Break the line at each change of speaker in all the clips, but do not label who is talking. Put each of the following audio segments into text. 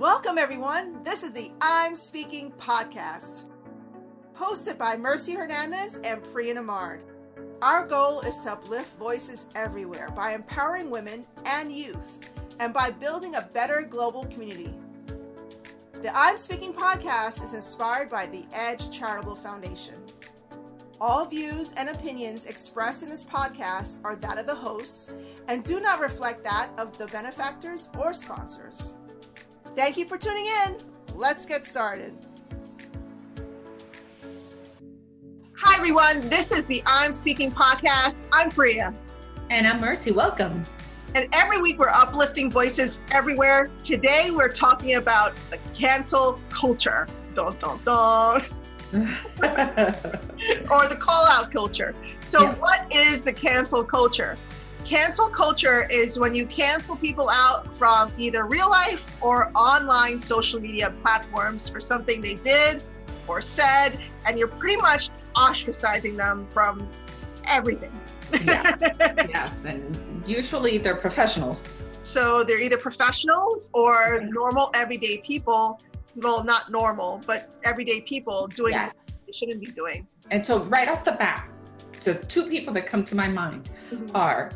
Welcome, everyone. This is the I'm Speaking podcast, hosted by Mercy Hernandez and Priya Nembhard. Our goal is to uplift voices everywhere by empowering women and youth and by building a better global community. The I'm Speaking podcast is inspired by the Edge Charitable Foundation. All views and opinions expressed in this podcast are that of the hosts and do not reflect that of the benefactors or sponsors. Thank you for tuning in. Let's get started. Hi, everyone. This is the I'm Speaking podcast. I'm Priya.
And I'm Mercy. Welcome.
And every week we're uplifting voices everywhere. Today we're talking about the cancel culture. Dun, dun, dun. or the call out culture. So, yes. what is the cancel culture? Cancel culture is when you cancel people out from either real life or online social media platforms for something they did or said, and you're pretty much ostracizing them from everything.
yes. yes, and usually they're professionals.
So they're either professionals or normal everyday people. Well, not normal, but everyday people doing yes. what they shouldn't be doing.
And so, right off the bat, so two people that come to my mind mm-hmm. are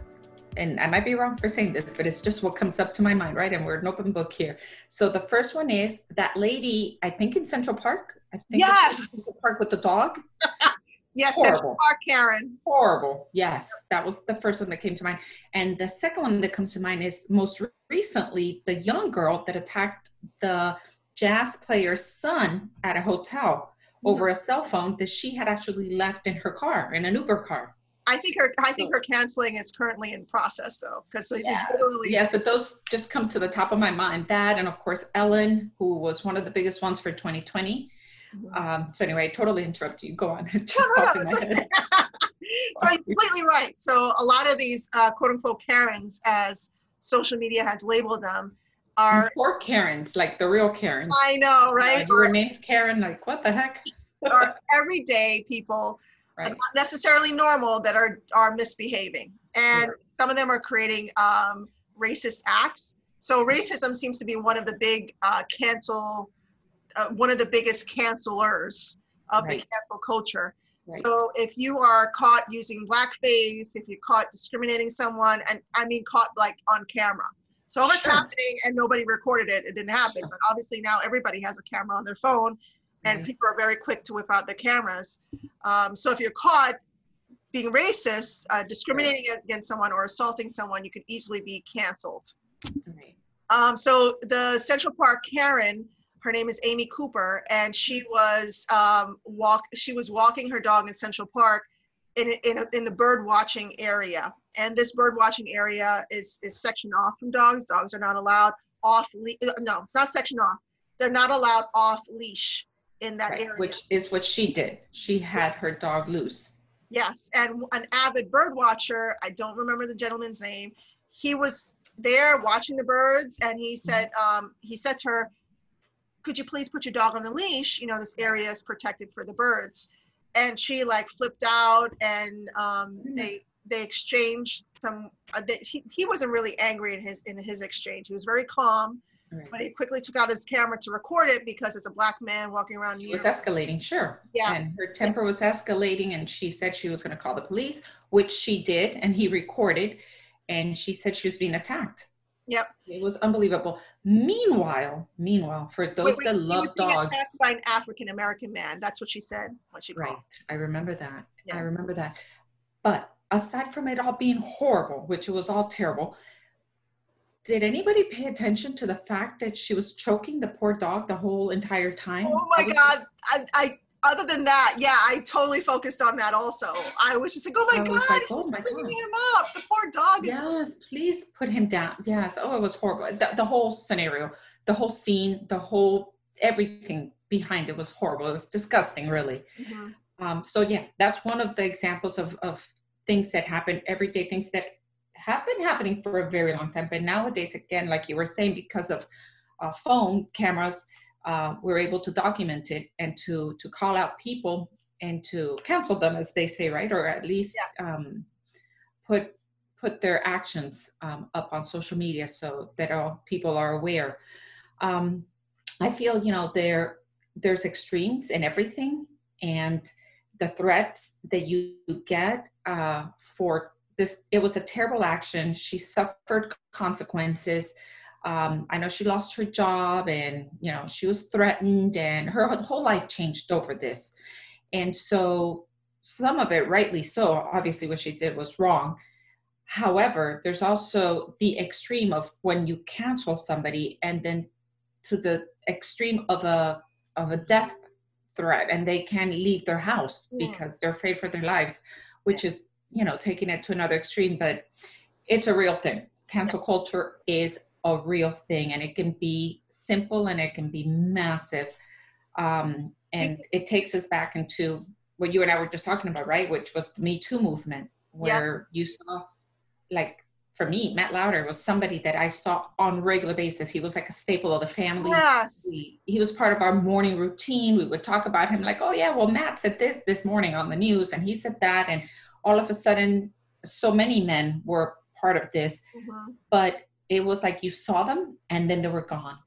and I might be wrong for saying this, but it's just what comes up to my mind, right? And we're an open book here. So the first one is that lady, I think in Central Park. I think
yes.
Central Park with the dog.
yes, Horrible. Central Park, Karen.
Horrible. Yes, that was the first one that came to mind. And the second one that comes to mind is most recently the young girl that attacked the jazz player's son at a hotel over mm. a cell phone that she had actually left in her car in an Uber car.
I think her I think her canceling is currently in process though because
yes. literally yes but those just come to the top of my mind. That and of course Ellen who was one of the biggest ones for 2020 mm-hmm. um, so anyway I totally interrupt you. Go on. No, no, no,
so you're completely right. So a lot of these uh, quote unquote Karens as social media has labeled them are
poor Karens like the real Karens.
I know right? Uh,
you were named Karen like what the heck?
are everyday people right. not necessarily normal that are are misbehaving and right. some of them are creating um, racist acts so racism seems to be one of the big uh, cancel uh, one of the biggest cancelers of right. the cancel culture so if you are caught using blackface if you're caught discriminating someone and i mean caught like on camera so it's happening and nobody recorded it it didn't happen sure. but obviously now everybody has a camera on their phone and people are very quick to whip out their cameras. Um, so if you're caught being racist, uh, discriminating right. against someone, or assaulting someone, you can easily be canceled. Right. Um, so the Central Park Karen, her name is Amy Cooper, and she was um, walk. She was walking her dog in Central Park, in in, in the bird watching area. And this bird watching area is is sectioned off from dogs. Dogs are not allowed off. Le- no, it's not sectioned off. They're not allowed off leash in that right, area.
Which is what she did. She had her dog loose.
Yes, and an avid bird watcher, I don't remember the gentleman's name, he was there watching the birds and he said um, he said to her, could you please put your dog on the leash? You know, this area is protected for the birds. And she like flipped out and um, mm-hmm. they they exchanged some uh, they, he, he wasn't really angry in his in his exchange. He was very calm Right. But he quickly took out his camera to record it because it's a black man walking around.
It was escalating, sure. Yeah. And her temper was escalating, and she said she was going to call the police, which she did, and he recorded. And she said she was being attacked.
Yep.
It was unbelievable. Meanwhile, meanwhile, for those wait, wait, that love dogs,
by an African American man. That's what she said. What she
called. Right. I remember that. Yeah. I remember that. But aside from it all being horrible, which it was all terrible, did anybody pay attention to the fact that she was choking the poor dog the whole entire time?
Oh my god! I, I other than that, yeah, I totally focused on that also. I was just like, oh my I god, like, oh my bringing god. him up. The poor dog.
yes, please put him down. Yes. Oh, it was horrible. The, the whole scenario, the whole scene, the whole everything behind it was horrible. It was disgusting, really. Mm-hmm. Um, so yeah, that's one of the examples of of things that happen, everyday things that have been happening for a very long time, but nowadays, again, like you were saying, because of uh, phone cameras, uh, we're able to document it and to to call out people and to cancel them, as they say, right, or at least yeah. um, put put their actions um, up on social media so that all people are aware. Um, I feel, you know, there there's extremes in everything, and the threats that you get uh, for this, it was a terrible action. She suffered consequences. Um, I know she lost her job, and you know she was threatened, and her whole life changed over this. And so, some of it, rightly so, obviously, what she did was wrong. However, there's also the extreme of when you cancel somebody, and then to the extreme of a of a death threat and they can't leave their house yeah. because they're afraid for their lives which yeah. is you know taking it to another extreme but it's a real thing cancel culture is a real thing and it can be simple and it can be massive um, and it takes us back into what you and i were just talking about right which was the me too movement where you saw like for me, Matt Lauer was somebody that I saw on regular basis. He was like a staple of the family.
Yes.
He, he, was part of our morning routine. We would talk about him like, oh yeah, well, Matt said this this morning on the news and he said that. And all of a sudden, so many men were part of this, mm-hmm. but it was like you saw them and then they were gone.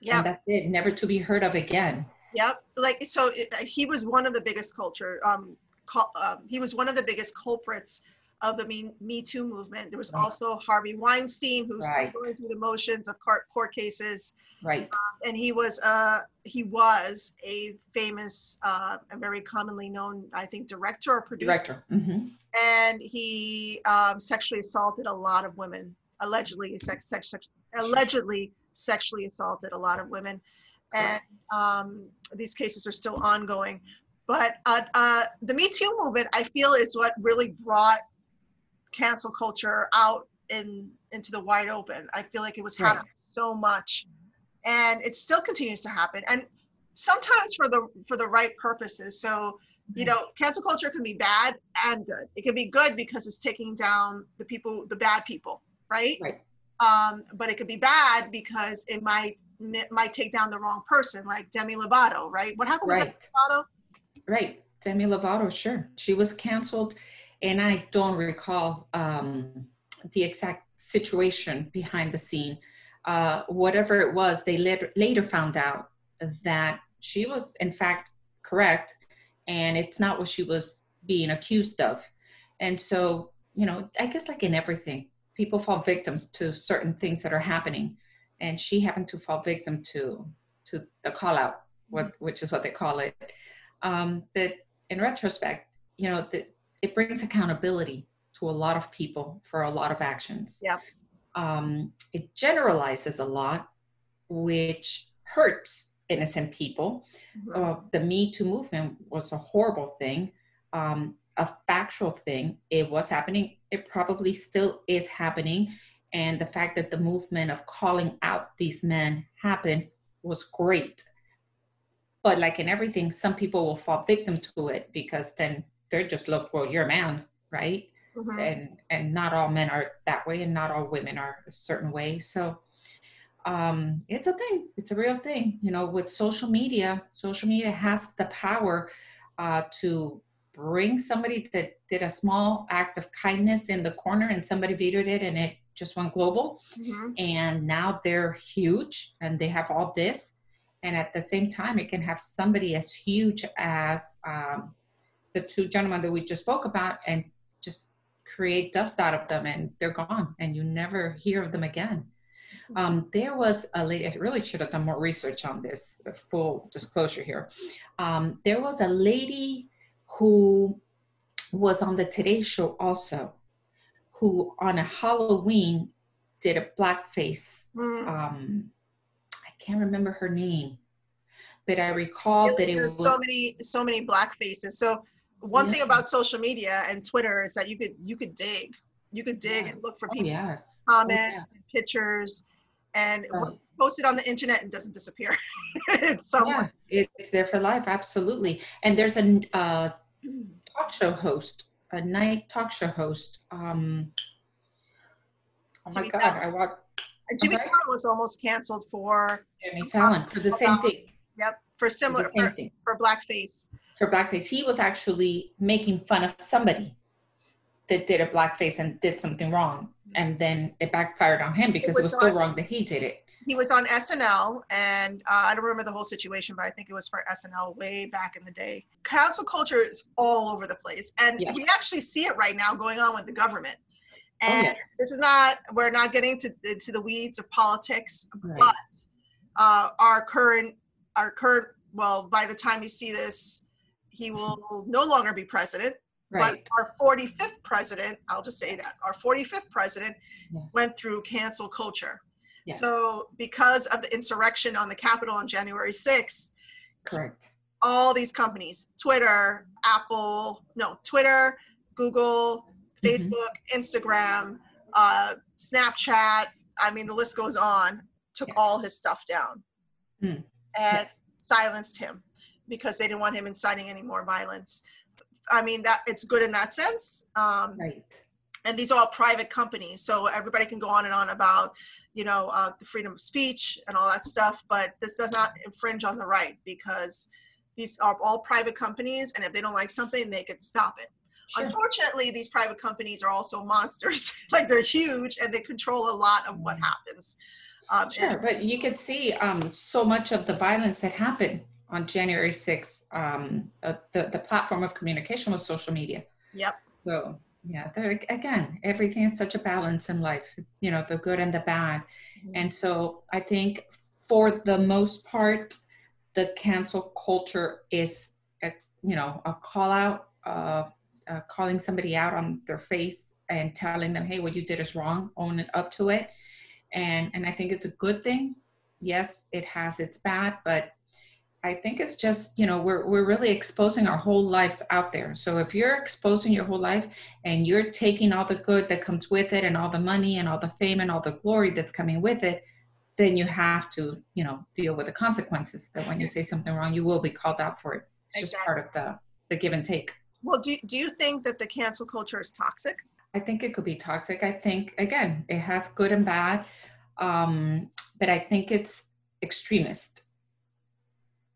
Yeah. That's it. Never to be heard of again.
Yep. Like, so it, he was one of the biggest culture, um, cul- um, he was one of the biggest culprits of the Me, Me Too movement. There was right. also Harvey Weinstein, who's right. still going through the motions of court, court cases.
Right. Um,
and he was uh he was a famous, uh, a very commonly known, I think, director or producer.
Director. Mm-hmm.
And he um, sexually assaulted a lot of women. Allegedly, sex, sex, sex, allegedly sexually assaulted a lot of women, and um, these cases are still ongoing. But uh, uh, the Me Too movement, I feel, is what really brought cancel culture out in into the wide open. I feel like it was happening so much, and it still continues to happen. And sometimes for the for the right purposes. So you mm-hmm. know, cancel culture can be bad and good. It can be good because it's taking down the people, the bad people, right?
Right.
Um, but it could be bad because it might it might take down the wrong person, like Demi Lovato, right? What happened right. with Demi Lovato?
Right, Demi Lovato. Sure, she was canceled and I don't recall um, the exact situation behind the scene. Uh, whatever it was, they later, later found out that she was, in fact, correct, and it's not what she was being accused of. And so, you know, I guess like in everything, people fall victims to certain things that are happening, and she happened to fall victim to to the call out, which is what they call it. Um, but in retrospect, you know, the, it brings accountability to a lot of people for a lot of actions.
Yeah.
Um, it generalizes a lot, which hurts innocent people. Mm-hmm. Uh, the Me Too movement was a horrible thing, um, a factual thing. It was happening. It probably still is happening. And the fact that the movement of calling out these men happened was great. But like in everything, some people will fall victim to it because then they're just look well you're a man right? Mm-hmm. and and not all men are that way and not all women are a certain way. So um it's a thing. It's a real thing. You know with social media social media has the power uh to bring somebody that did a small act of kindness in the corner and somebody videoed it and it just went global. Mm-hmm. and now they're huge and they have all this. And at the same time it can have somebody as huge as um, the two gentlemen that we just spoke about and just create dust out of them and they're gone and you never hear of them again. Um, there was a lady, I really should have done more research on this, full disclosure here. Um, there was a lady who was on the Today Show also, who on a Halloween did a blackface. Mm. Um, I can't remember her name, but I recall that it was
so many, so many black faces. So one yeah. thing about social media and Twitter is that you could you could dig, you could dig yeah. and look for oh, people,
oh, yes.
comments, oh, yes. pictures, and right. post it on the internet and doesn't disappear. it's somewhere.
Yeah, it's there for life, absolutely. And there's a uh, talk show host, a night talk show host. Um, oh my Jimmy God, Fallon. I watched.
Jimmy Fallon was almost canceled for
Jimmy Fallon for the same thing.
Yep, for similar for, for blackface
for blackface, he was actually making fun of somebody that did a blackface and did something wrong. And then it backfired on him because it was, it was still wrong that he did it.
he was on SNL, and uh, I don't remember the whole situation, but I think it was for SNL way back in the day. Cancel culture is all over the place, and
Yes.
we actually see it right now going on with the government.
Oh,
And
yes.
this is not we're not getting to to the weeds of politics,
Right.
but uh, our current our current well, by the time you see this, he will no longer be president.
Right.
But our 45th president, I'll just say that our 45th president
Yes.
went through cancel culture.
Yes.
So, because of the insurrection on the Capitol on January 6th,
Correct.
all these companies Twitter, Apple, no, Twitter, Google,
Mhm.
Facebook, Instagram, uh, Snapchat I mean, the list goes on took
Yeah.
all his stuff down
Hmm.
and
Yes.
silenced him because they didn't want him inciting any more violence. I mean, that it's good in that sense. Um,
Right.
and these are all private companies so everybody can go on and on about you know uh, the freedom of speech and all that stuff but this does not infringe on the right because these are all private companies and if they don't like something they can stop it
Sure.
unfortunately these private companies are also monsters like they're huge and they control a lot of what happens um,
Sure,
and-
but you could see um, so much of the violence that happened on January 6th. Um, uh, the, the platform of communication was social media.
yep
So, yeah, there again, everything is such a balance in life, you know, the good and the bad.
Mhm.
And so I think for the most part, the cancel culture is, a, you know, a call out, uh, uh, calling somebody out on their face and telling them, hey, what you did is wrong, own it up to it. And, and I think it's a good thing. Yes, it has its bad, but I think it's just, you know, we're, we're really exposing our whole lives out there. So if you're exposing your whole life and you're taking all the good that comes with it and all the money and all the fame and all the glory that's coming with it, then you have to, you know, deal with the consequences that when you say something wrong, you will be called out for it. It's just part of the, the give and take.
well do, do you think that the cancel culture is toxic
I think it could be toxic. I think, again, it has good and bad, um, but I think it's extremist.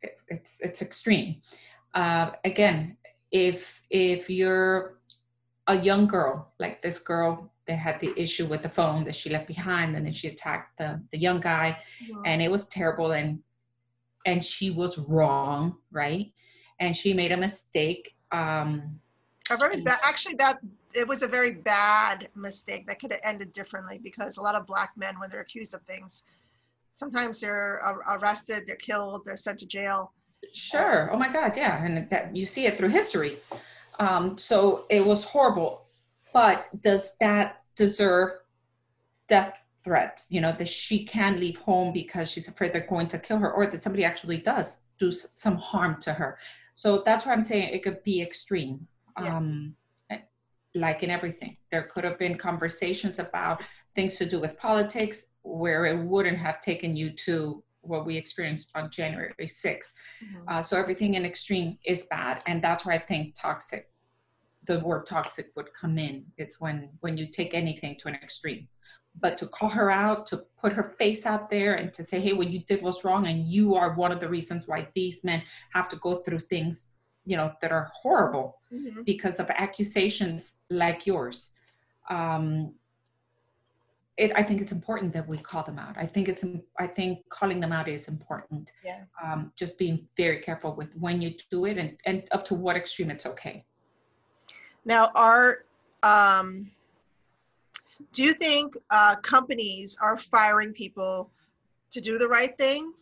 It, it's it's extreme. Uh, again, if if you're a young girl like this girl that had the issue with the phone that she left behind, and then she attacked the the young guy, and it was terrible, and and she was wrong, right? And she made a mistake. Um,
a very bad actually that it was a very bad mistake that could have ended differently because a lot of black men when they're accused of things sometimes they're arrested they're killed they're sent to jail
Sure. Oh my God. Yeah. And that you see it through history. Um, so it was horrible. But does that deserve death threats? You know, that she can't leave home because she's afraid they're going to kill her, or that somebody actually does do some harm to her. So that's why I'm saying it could be extreme.
Yeah.
Um, eh, like in everything, there could have been conversations about things to do with politics where it wouldn't have taken you to what we experienced on January 6th. Uh, so everything in extreme is bad, and that's where I think toxic, the word toxic would come in. It's when when you take anything to an extreme. But to call her out, to put her face out there, and to say, "Hey, what you did was wrong, and you are one of the reasons why these men have to go through things, you know, that are horrible
Mhm.
because of accusations like yours." Um, it, I think it's important that we call them out. I think it's, I think calling them out is important
yeah
um, just being very careful with when you do it and, and up to what extreme it's okay.
now are um, do you think uh, companies are firing people to do the right thing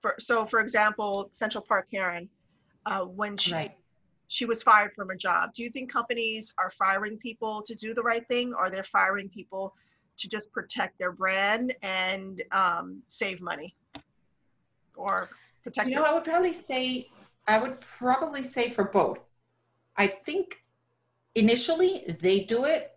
for so for example central park karen uh, when she
Right.
she was fired from her job. Do you think companies are firing people to do the right thing, or they're firing people to just protect their brand and um, save money, or protect?
You know, I would probably say, I would probably say for both. I think initially they do it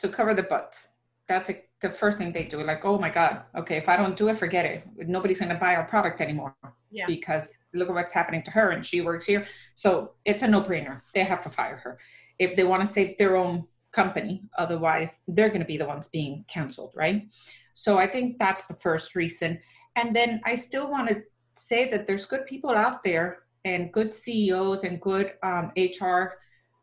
to cover the butts. That's a, the first thing they do. Like, oh my God, okay, if I don't do it, forget it. Nobody's going to buy our product anymore.
Yeah.
Because look at what's happening to her and she works here. So it's a no brainer. They have to fire her if they want to save their own company. Otherwise, they're going to be the ones being canceled, right? So I think that's the first reason. And then I still want to say that there's good people out there and good CEOs and good um, HR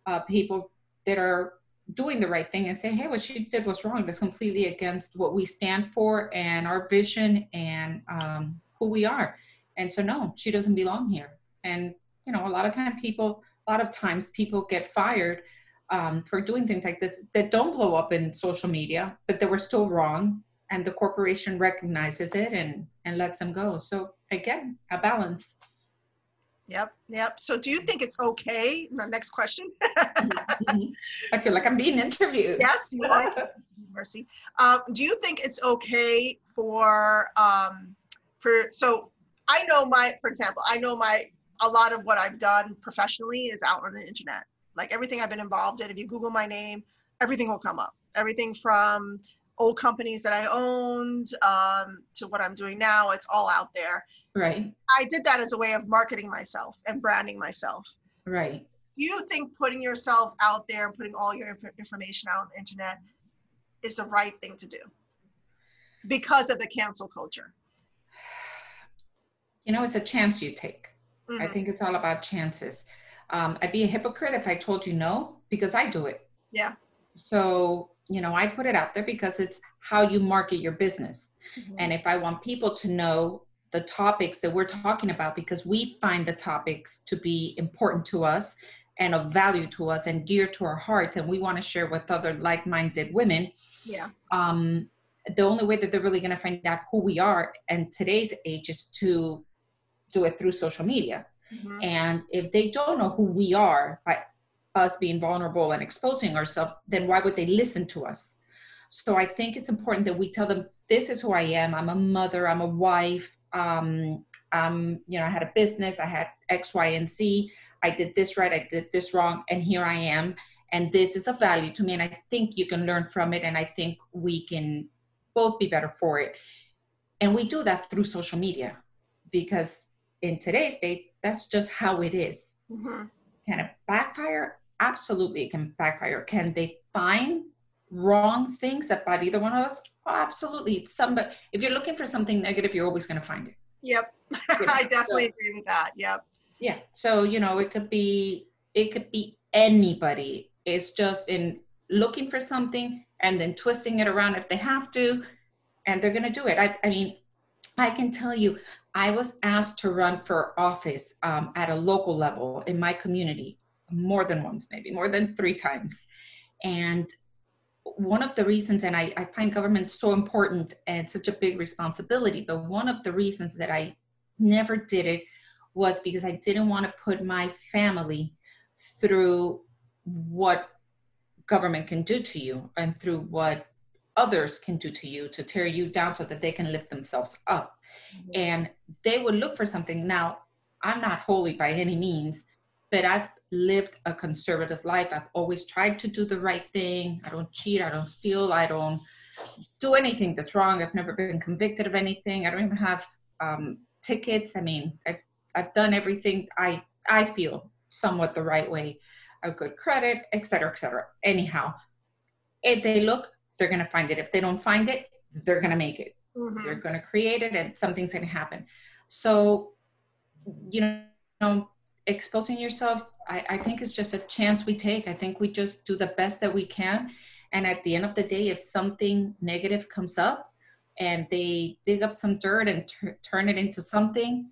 uh, people that are doing the right thing and say, hey, what she did was wrong. That's completely against what we stand for and our vision and um, who we are. And so, no, she doesn't belong here. And, you know, a lot of time people, a lot of times people get fired um, for doing things like this that don't blow up in social media, but that were still wrong. And the corporation recognizes it and, and lets them go. So again, a balance.
Yep, yep. So do you think it's okay? My next question.
Mm-hmm. I feel like I'm being interviewed.
Yes, you are. Mercy. Um, do you think it's okay for um, for so I know my for example, I know my a lot of what I've done professionally is out on the internet. Like everything I've been involved in, if you Google my name, everything will come up. Everything from old companies that I owned um, to what I'm doing now, it's all out there.
Right.
I did that as a way of marketing myself and branding myself.
Right.
Do you think putting yourself out there and putting all your inf- information out on the internet is the right thing to do because of the cancel culture?
You know, it's a chance you take.
Mhm.
I think it's all about chances. Um, I'd be a hypocrite if I told you no because I do it.
Yeah.
So, you know, I put it out there because it's how you market your business.
Mhm.
And if I want people to know the topics that we're talking about, because we find the topics to be important to us and of value to us and dear to our hearts, and we want to share with other like minded women,
Yeah.
um, the only way that they're really going to find out who we are in today's age is to do it through social media.
Mhm.
And if they don't know who we are by us being vulnerable and exposing ourselves, then why would they listen to us? So I think it's important that we tell them, this is who I am. I'm a mother, I'm a wife. Um, um, you know, I had a business, I had X, Y, and Z. I did this right, I did this wrong, and here I am. And this is of value to me. And I think you can learn from it. And I think we can both be better for it. And we do that through social media because in today's day, that's just how it is.
Mhm.
Can it backfire? Absolutely, it can backfire. Can they find wrong things about either one of us? Oh, absolutely. It's somebody. If you're looking for something negative, you're always going to find it.
Yep. I definitely agree with that. Yep.
Yeah. So you know, it could be it could be anybody. It's just in looking for something and then twisting it around if they have to, and they're going to do it. I, I mean, I can tell you, I was asked to run for office um, at a local level in my community more than once, maybe more than three times. And one of the reasons, and I, I find government so important and such a big responsibility, but one of the reasons that I never did it was because I didn't want to put my family through what government can do to you and through what others can do to you to tear you down so that they can lift themselves up. And they would look for something. Now, I'm not holy by any means, but I've lived a conservative life. I've always tried to do the right thing. I don't cheat, I don't steal, I don't do anything that's wrong. I've never been convicted of anything. I don't even have um, tickets. I mean, I've, I've done everything I, I feel somewhat the right way. A good credit, et cetera, et cetera. Anyhow, if they look, they're going to find it. If they don't find it, they're going to make it.
Mhm.
You're going to create it and something's going to happen. So, you know, exposing yourself, I, I think it's just a chance we take. I think we just do the best that we can. And at the end of the day, if something negative comes up and they dig up some dirt and tur- turn it into something,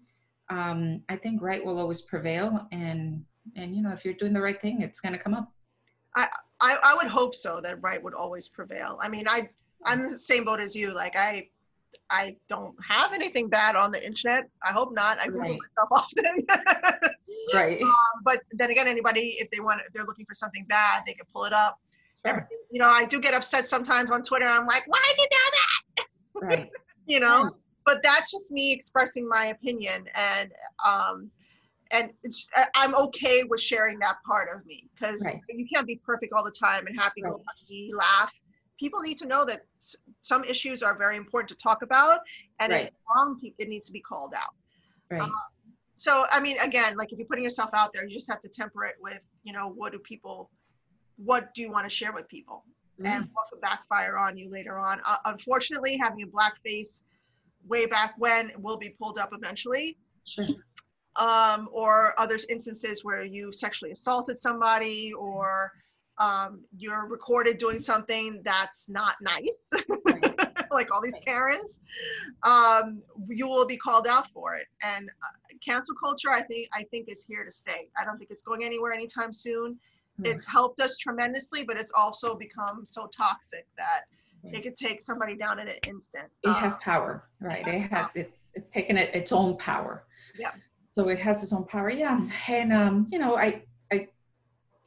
um, I think right will always prevail. And, and, you know, if you're doing the right thing, it's going to come up.
I, I would hope so that right would always prevail. I mean, I I'm the same boat as you. Like I I don't have anything bad on the internet. I hope not. I Google
Right.
myself often.
Right.
um, but then again, anybody if they want if they're looking for something bad, they can pull it up.
Sure.
You know, I do get upset sometimes on Twitter. I'm like, why did you do that?
Right.
You know, but that's just me expressing my opinion and um and it's I- i'm okay with sharing that part of me because
Right.
you can't be perfect all the time and happy
Right.
laugh people need to know that s- some issues are very important to talk about and if
Right.
it's wrong it needs to be called out
Right.
Um, so i mean again like if you're putting yourself out there you just have to temper it with you know what do people what do you want to share with people and mm-hmm. what could backfire on you later on uh, unfortunately having a black face way back when will be pulled up eventually
Sure.
Um, or other instances where you sexually assaulted somebody or um, you're recorded doing something that's not nice, like all these Karens, um, you will be called out for it. And uh, cancel culture, I think, I think is here to stay. I don't think it's going anywhere anytime soon. Mm. It's helped us tremendously, but it's also become so toxic that it could take somebody down in an instant.
It um, has power, right? It has, it has it's it's taken it, its own power.
Yeah.
So it has its own power, yeah. And um, you know, I I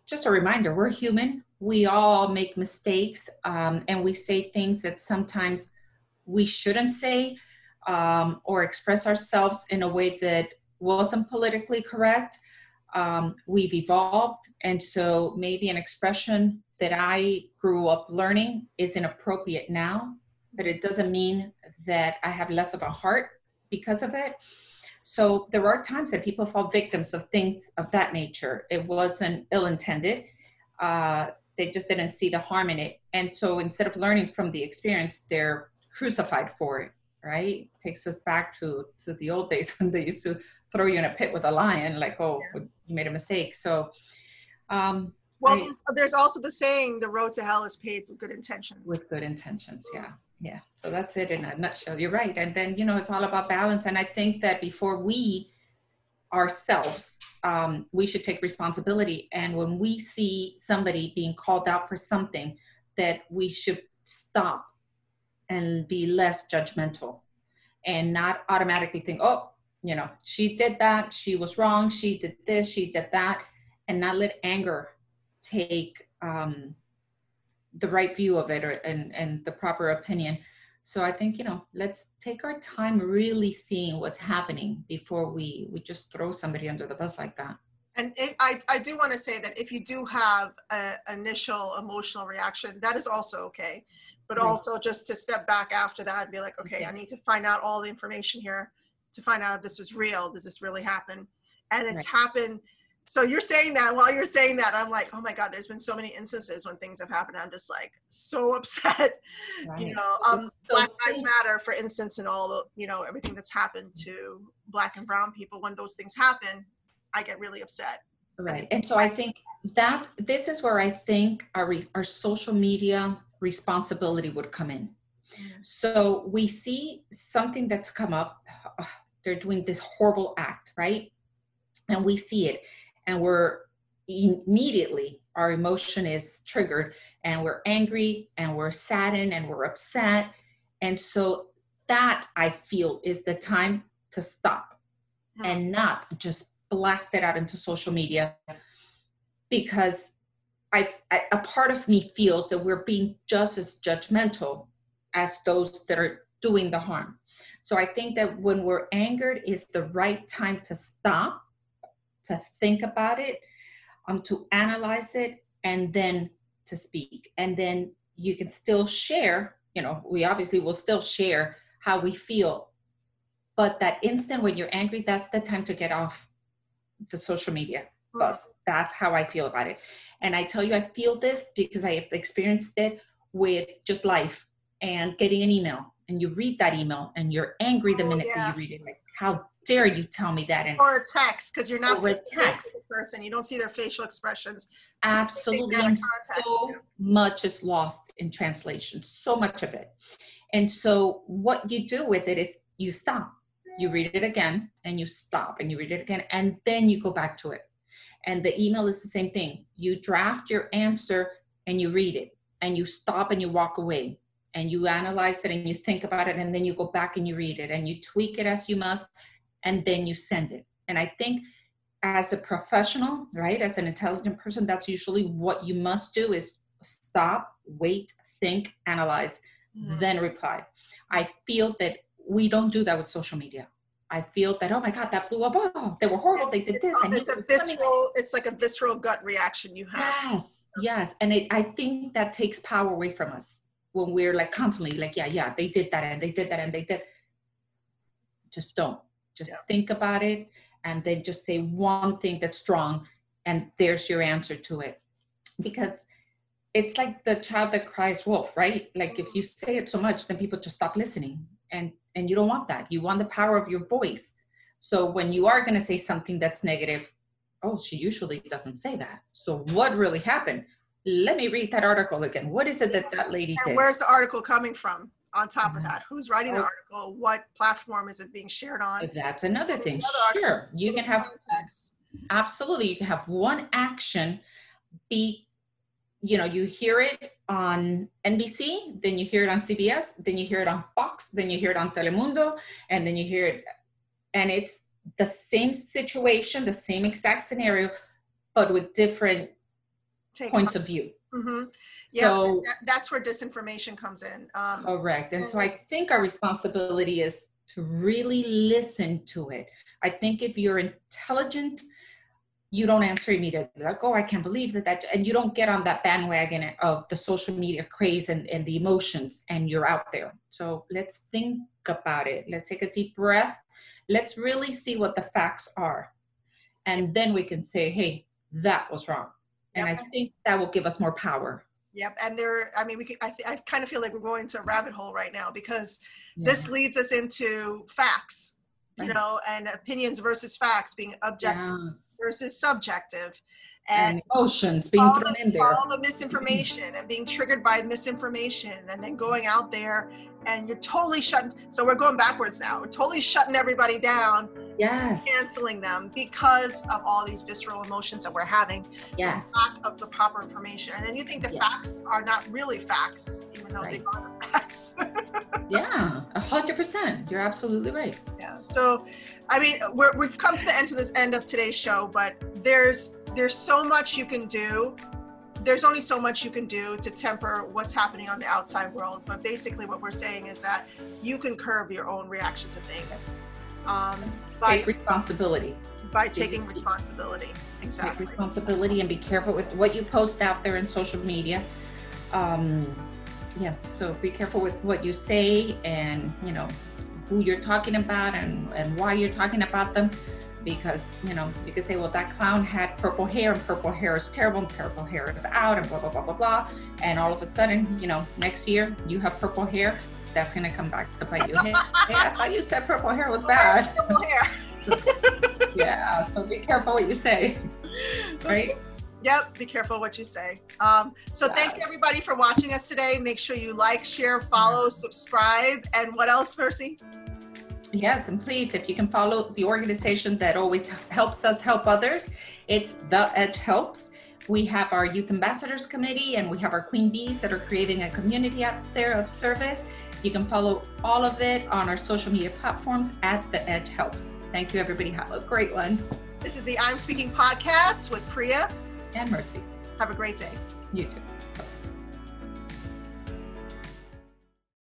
just a reminder, we're human. We all make mistakes, um, and we say things that sometimes we shouldn't say, um, or express ourselves in a way that wasn't politically correct. Um, we've evolved, and so maybe an expression that I grew up learning is inappropriate now, but it doesn't mean that I have less of a heart because of it. So there are times that people fall victims of things of that nature. It wasn't ill intended. Uh, they just didn't see the harm in it. And so instead of learning from the experience, they're crucified for it, right? Takes us back to, to the old days when they used to throw you in a pit with a lion, like, oh, yeah. you made a mistake. So um,
well, I, there's, there's, also the saying, the road to hell is paved with good intentions.
With good intentions, yeah. Yeah. So that's it in a nutshell. You're right. And then, you know, it's all about balance. And I think that before we ourselves, um, we should take responsibility. And when we see somebody being called out for something, that we should stop and be less judgmental and not automatically think, oh, you know, she did that, she was wrong, she did this, she did that, and not let anger take um, the right view of it or, and, and the proper opinion. So I think, you know, let's take our time really seeing what's happening before we, we just throw somebody under the bus like that.
And it, I, I do want to say that if you do have an initial emotional reaction, that is also okay. But right. also just to step back after that and be like, okay, yeah. I need to find out all the information here to find out if this was real. Does this really happen? And it's right. happened so you're saying that while you're saying that i'm like oh my god there's been so many instances when things have happened. I'm just like so upset right. you know um so black lives matter for instance and all the you know everything that's happened to black and brown people when those things happen i get really upset.
Right and so i think that this is where i think our our social media responsibility would come in. Mm-hmm. so we see something that's come up they're doing this horrible act right? And we see it and we're immediately our emotion is triggered and we're angry and we're saddened and we're upset and so that i feel is the time to stop hmm. and not just blast it out into social media because I, a part of me feels that we're being just as judgmental as those that are doing the harm so i think that when we're angered is the right time to stop to think about it, um, to analyze it, and then to speak. And then you can still share, you know, we obviously will still share how we feel. But that instant when you're angry, that's the time to get off the social media bus. That's how I feel about it. And I tell you, I feel this because I have experienced it with just life and getting an email. And you read that email and you're angry the oh, minute yeah. that you read it. Like, how dare you tell me that?
And or a text because you're not a text person. You don't see their facial expressions.
So Absolutely, so much is lost in translation. So much of it, and so what you do with it is you stop. You read it again, and you stop, and you read it again, and then you go back to it. And the email is the same thing. You draft your answer and you read it, and you stop and you walk away and you analyze it and you think about it and then you go back and you read it and you tweak it as you must and then you send it. And I think as a professional, right, as an intelligent person, that's usually what you must do is stop, wait, think, analyze, mm-hmm. then reply. I feel that we don't do that with social media. I feel that oh my god that blew up oh they were horrible they did this
it's, it's a visceral it's like a visceral gut reaction you have
yes yes and it, I think that takes power away from us when we're like constantly like yeah yeah they did that and they did that and they did just don't just yeah. think about it and then just say one thing that's strong and there's your answer to it. Because it's like the child that cries wolf, right? Like if you mm. say it so much, then people just stop listening. And and you don't want that. You want the power of your voice. So when you are gonna say something that's negative, oh, she usually doesn't say that. So what really happened? let me read that article again. What is it that that lady
And
did?
where's the article coming from on top of
Mhm.
that? Who's writing the
Oh.
article? What platform is it being shared on?
That's another thing.
another.
Sure, you can have
context.
absolutely you can have one action be you know you hear it on nbc then you hear it on cbs then you hear it on fox then you hear it on telemundo and then you hear it and it's the same situation the same exact scenario but with different
Take
points of view
hmm Yeah,
so
that, that's where disinformation comes in. Um,
Correct. And so I think our responsibility is to really listen to it. I think if you're intelligent, you don't answer immediately like, oh, I can't believe that that, and you don't get on that bandwagon of the social media craze and, and the emotions, and you're out there. So let's think about it. Let's take a deep breath. Let's really see what the facts are. And then we can say, hey, that was wrong. And I think that will give us more power.
Yep, and there. I mean, we. Can, I, I kind of feel like we're going into a rabbit hole right now because
Yeah.
this leads us into facts, you
Right.
know, and opinions versus facts, being objective
Yes.
versus subjective,
and
and
emotions being
all
thrown
the,
in there.
all the misinformation and being triggered by misinformation, and then going out there and you're totally shutting. So we're going backwards now. We're totally shutting everybody down,
Yes,
canceling them because of all these visceral emotions that we're having.
yes,
lack of the proper information. And then you think the
Yeah.
facts are not really facts, even though they are the facts.
yeah, a hundred percent. You're absolutely right.
yeah. So, I mean, we're, we've come to the end to this end of today's show, but there's there's so much you can do. There's only so much you can do to temper what's happening on the outside world. But basically, what we're saying is that you can curb your own reaction to things um, by
Take responsibility.
by taking responsibility. exactly.
Take responsibility and be careful with what you post out there in social media. Um, yeah, so be careful with what you say and you know who you're talking about and and why you're talking about them. Because you know you could say, well, that clown had purple hair and purple hair is terrible and purple hair is out and blah blah blah blah blah. And all of a sudden, you know, next year you have purple hair. That's gonna come back to bite you. Hey, hey, I thought you said purple hair was bad.
Purple hair.
yeah, so be careful what you say, right?
Yep, be careful what you say. Um, so thank you everybody for watching us today. Make sure you like, share, follow, subscribe, and what else, Mercy?
Yes, and please, if you can follow the organization that always helps us help others, it's The Edge Helps. We have our Youth Ambassadors Committee and we have our Queen Bees that are creating a community out there of service. You can follow all of it on our social media platforms at The Edge Helps. Thank you, everybody. Have a great one.
This is the I'm Speaking podcast with Priya.
And Mercy.
Have a great day.
You too.